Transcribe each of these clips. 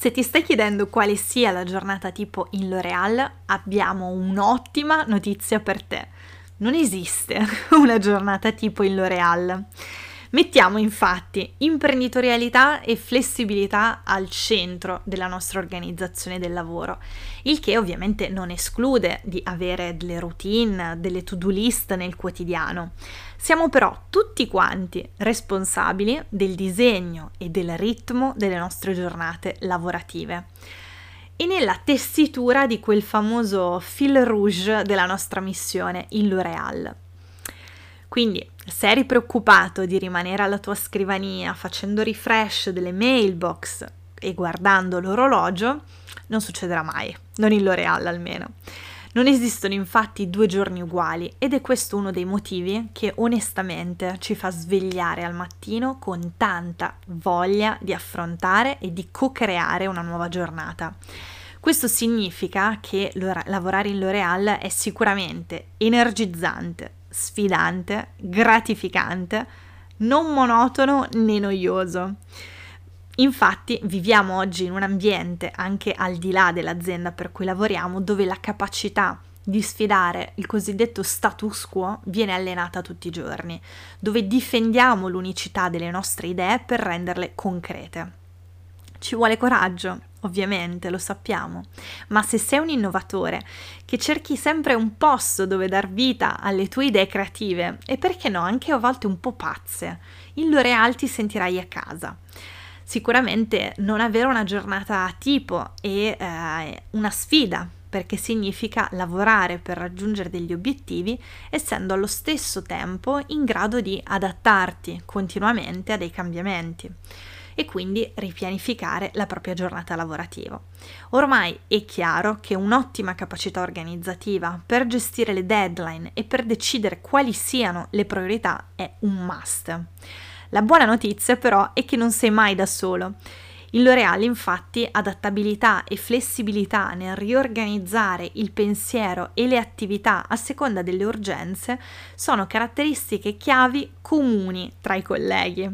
Se ti stai chiedendo quale sia la giornata tipo in L'Oreal, abbiamo un'ottima notizia per te. Non esiste una giornata tipo in L'Oreal. Mettiamo infatti imprenditorialità e flessibilità al centro della nostra organizzazione del lavoro, il che ovviamente non esclude di avere delle routine, delle to-do list nel quotidiano. Siamo però tutti quanti responsabili del disegno e del ritmo delle nostre giornate lavorative e nella tessitura di quel famoso fil rouge della nostra missione, il L'Oreal. Quindi, se eri preoccupato di rimanere alla tua scrivania facendo refresh delle mailbox e guardando l'orologio, non succederà mai, non in L'Oreal almeno. Non esistono infatti due giorni uguali ed è questo uno dei motivi che onestamente ci fa svegliare al mattino con tanta voglia di affrontare e di co-creare una nuova giornata. Questo significa che lavorare in L'Oreal è sicuramente energizzante, sfidante, gratificante, non monotono né noioso. Infatti viviamo oggi in un ambiente, anche al di là dell'azienda per cui lavoriamo, dove la capacità di sfidare il cosiddetto status quo viene allenata tutti i giorni, dove difendiamo l'unicità delle nostre idee per renderle concrete. Ci vuole coraggio, ovviamente, lo sappiamo, ma se sei un innovatore che cerchi sempre un posto dove dar vita alle tue idee creative e perché no, anche a volte un po' pazze, in L'Oreal ti sentirai a casa. Sicuramente non avere una giornata tipo è eh, una sfida perché significa lavorare per raggiungere degli obiettivi essendo allo stesso tempo in grado di adattarti continuamente a dei cambiamenti e quindi ripianificare la propria giornata lavorativa. Ormai è chiaro che un'ottima capacità organizzativa per gestire le deadline e per decidere quali siano le priorità è un must. La buona notizia però è che non sei mai da solo. Il L'Oreal infatti adattabilità e flessibilità nel riorganizzare il pensiero e le attività a seconda delle urgenze sono caratteristiche chiavi comuni tra i colleghi.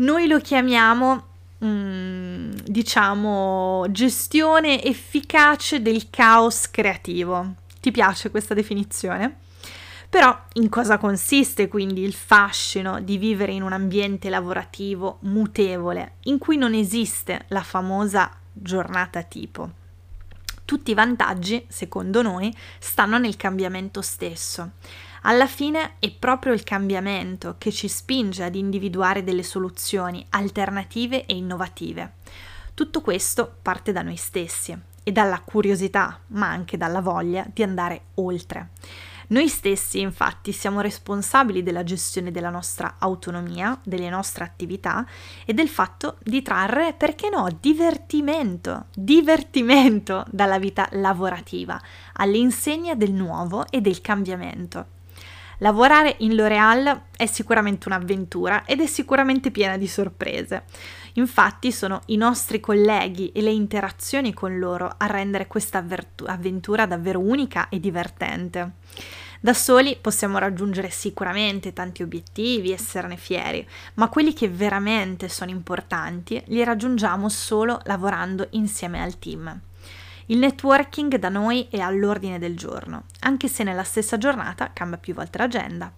Noi lo chiamiamo, mm, diciamo, gestione efficace del caos creativo. Ti piace questa definizione? Però in cosa consiste quindi il fascino di vivere in un ambiente lavorativo mutevole, in cui non esiste la famosa giornata tipo? Tutti i vantaggi, secondo noi, stanno nel cambiamento stesso. Alla fine è proprio il cambiamento che ci spinge ad individuare delle soluzioni alternative e innovative. Tutto questo parte da noi stessi e dalla curiosità, ma anche dalla voglia di andare oltre. Noi stessi infatti siamo responsabili della gestione della nostra autonomia, delle nostre attività e del fatto di trarre, perché no, divertimento, divertimento dalla vita lavorativa, all'insegna del nuovo e del cambiamento. Lavorare in L'Oreal è sicuramente un'avventura ed è sicuramente piena di sorprese. Infatti sono i nostri colleghi e le interazioni con loro a rendere questa avventura davvero unica e divertente. Da soli possiamo raggiungere sicuramente tanti obiettivi, esserne fieri, ma quelli che veramente sono importanti li raggiungiamo solo lavorando insieme al team. Il networking da noi è all'ordine del giorno, anche se nella stessa giornata cambia più volte l'agenda.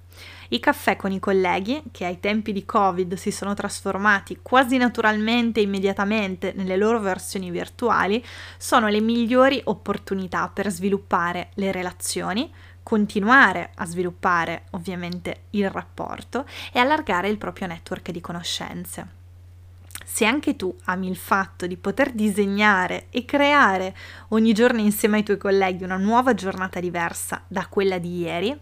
I caffè con i colleghi, che ai tempi di Covid si sono trasformati quasi naturalmente e immediatamente nelle loro versioni virtuali, sono le migliori opportunità per sviluppare le relazioni, continuare a sviluppare ovviamente il rapporto e allargare il proprio network di conoscenze. Se anche tu ami il fatto di poter disegnare e creare ogni giorno insieme ai tuoi colleghi una nuova giornata diversa da quella di ieri,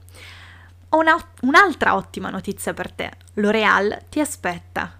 ho una, un'altra ottima notizia per te. L'Oreal ti aspetta.